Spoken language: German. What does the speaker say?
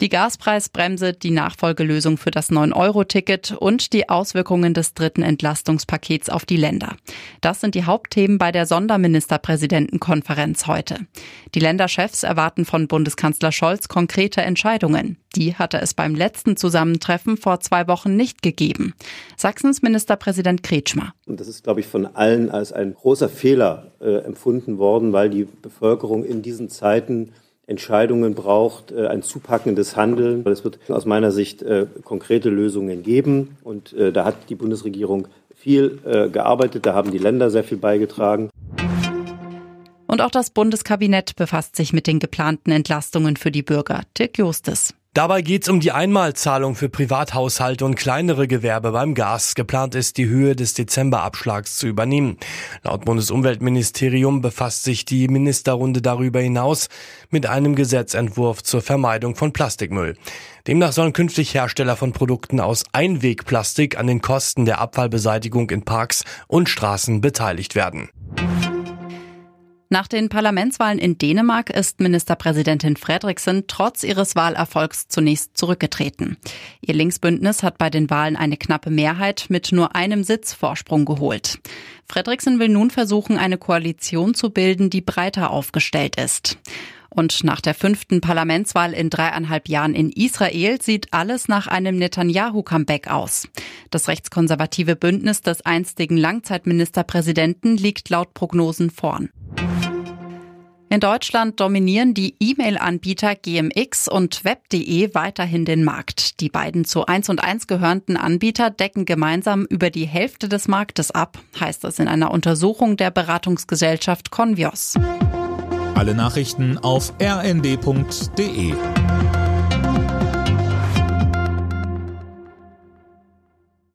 Die Gaspreisbremse, die Nachfolgelösung für das 9-Euro-Ticket und die Auswirkungen des dritten Entlastungspakets auf die Länder. Das sind die Hauptthemen bei der Sonderministerpräsidentenkonferenz heute. Die Länderchefs erwarten von Bundeskanzler Scholz konkrete Entscheidungen. Die hatte es beim letzten Zusammentreffen vor zwei Wochen nicht gegeben. Sachsens Ministerpräsident Kretschmer. Und das ist, glaube ich, von allen als ein großer Fehler äh, empfunden worden, weil die Bevölkerung in diesen Zeiten Entscheidungen braucht, äh, ein zupackendes Handeln. Es wird aus meiner Sicht äh, konkrete Lösungen geben. Und äh, da hat die Bundesregierung viel gearbeitet, da haben die Länder sehr viel beigetragen. Und auch das Bundeskabinett befasst sich mit den geplanten Entlastungen für die Bürger. Dirk Justes. Dabei geht es um die Einmalzahlung für Privathaushalte und kleinere Gewerbe beim Gas. Geplant ist, die Höhe des Dezemberabschlags zu übernehmen. Laut Bundesumweltministerium befasst sich die Ministerrunde darüber hinaus mit einem Gesetzentwurf zur Vermeidung von Plastikmüll. Demnach sollen künftig Hersteller von Produkten aus Einwegplastik an den Kosten der Abfallbeseitigung in Parks und Straßen beteiligt werden. Nach den Parlamentswahlen in Dänemark ist Ministerpräsidentin Fredriksen trotz ihres Wahlerfolgs zunächst zurückgetreten. Ihr Linksbündnis hat bei den Wahlen eine knappe Mehrheit mit nur einem Sitz Vorsprung geholt. Fredriksen will nun versuchen, eine Koalition zu bilden, die breiter aufgestellt ist. Und nach der fünften Parlamentswahl in dreieinhalb Jahren in Israel sieht alles nach einem Netanyahu-Comeback aus. Das rechtskonservative Bündnis des einstigen Langzeitministerpräsidenten liegt laut Prognosen vorn. In Deutschland dominieren die E-Mail-Anbieter GMX und Web.de weiterhin den Markt. Die beiden zu 1 und 1 gehörenden Anbieter decken gemeinsam über die Hälfte des Marktes ab, heißt es in einer Untersuchung der Beratungsgesellschaft Convios. Alle Nachrichten auf rnd.de